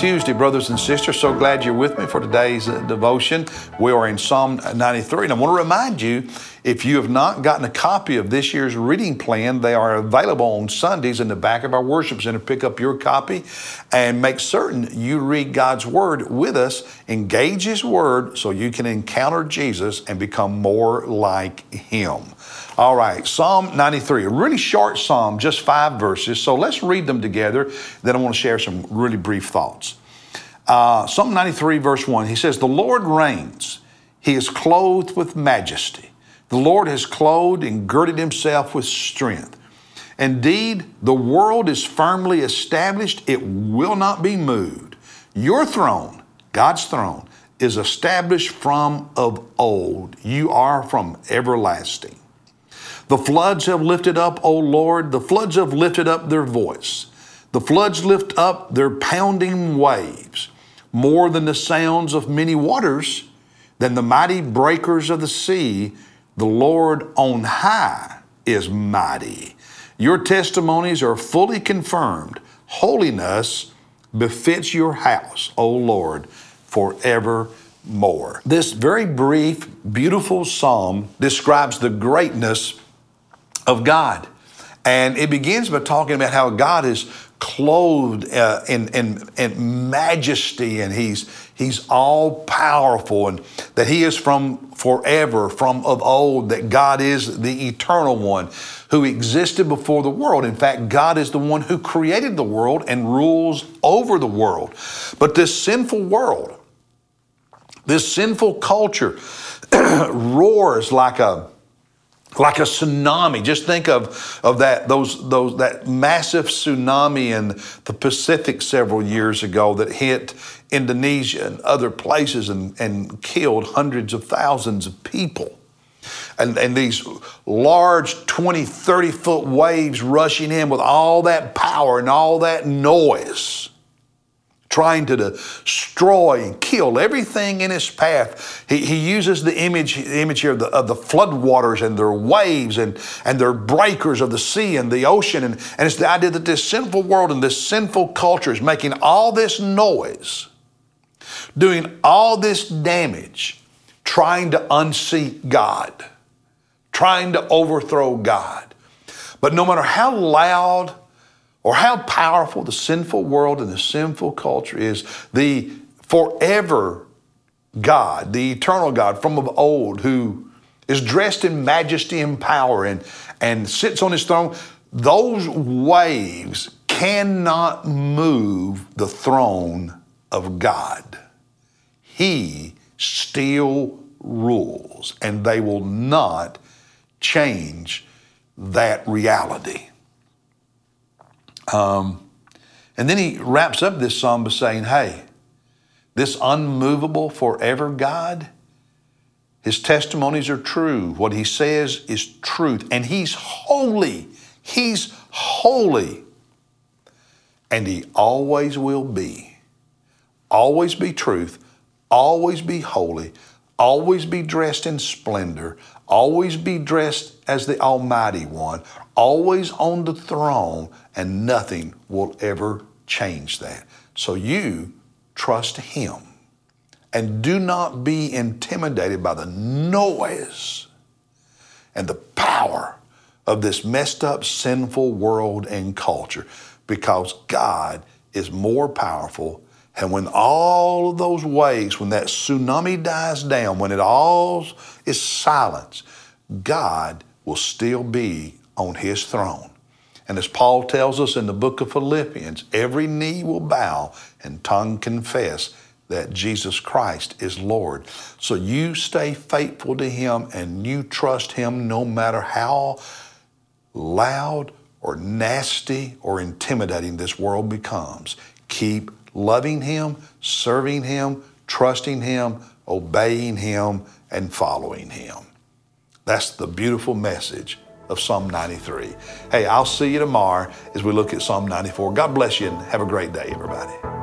Tuesday, brothers and sisters. So glad you're with me for today's uh, devotion. We are in Psalm 93. And I want to remind you if you have not gotten a copy of this year's reading plan, they are available on Sundays in the back of our worship center. Pick up your copy and make certain you read God's Word with us. Engage His Word so you can encounter Jesus and become more like Him. All right, Psalm 93, a really short psalm, just five verses. So let's read them together. Then I want to share some really brief thoughts. Uh, Psalm 93, verse 1, he says, The Lord reigns, He is clothed with majesty. The Lord has clothed and girded Himself with strength. Indeed, the world is firmly established, it will not be moved. Your throne, God's throne, is established from of old. You are from everlasting. The floods have lifted up, O Lord, the floods have lifted up their voice. The floods lift up their pounding waves, more than the sounds of many waters, than the mighty breakers of the sea. The Lord on high is mighty. Your testimonies are fully confirmed. Holiness befits your house, O Lord, forevermore. This very brief, beautiful psalm describes the greatness of God. And it begins by talking about how God is clothed uh, in, in, in majesty and he's, he's all powerful and that he is from forever, from of old, that God is the eternal one who existed before the world. In fact, God is the one who created the world and rules over the world. But this sinful world, this sinful culture roars like a like a tsunami. Just think of, of that, those, those, that massive tsunami in the Pacific several years ago that hit Indonesia and other places and, and killed hundreds of thousands of people. And, and these large 20, 30 foot waves rushing in with all that power and all that noise trying to destroy and kill everything in his path. He, he uses the image, the image here of the, of the floodwaters and their waves and, and their breakers of the sea and the ocean. And, and it's the idea that this sinful world and this sinful culture is making all this noise, doing all this damage, trying to unseat God, trying to overthrow God. But no matter how loud or how powerful the sinful world and the sinful culture is, the forever God, the eternal God from of old, who is dressed in majesty and power and, and sits on his throne, those waves cannot move the throne of God. He still rules, and they will not change that reality. Um, and then he wraps up this psalm by saying, Hey, this unmovable forever God, his testimonies are true. What he says is truth. And he's holy. He's holy. And he always will be. Always be truth. Always be holy. Always be dressed in splendor. Always be dressed as the Almighty One always on the throne, and nothing will ever change that. So you trust Him and do not be intimidated by the noise and the power of this messed up, sinful world and culture because God is more powerful. And when all of those waves, when that tsunami dies down, when it all is silence, God will still be on his throne. And as Paul tells us in the book of Philippians, every knee will bow and tongue confess that Jesus Christ is Lord. So you stay faithful to Him and you trust Him no matter how loud or nasty or intimidating this world becomes. Keep loving Him, serving Him, trusting Him, obeying Him, and following Him. That's the beautiful message of Psalm 93. Hey, I'll see you tomorrow as we look at Psalm 94. God bless you and have a great day, everybody.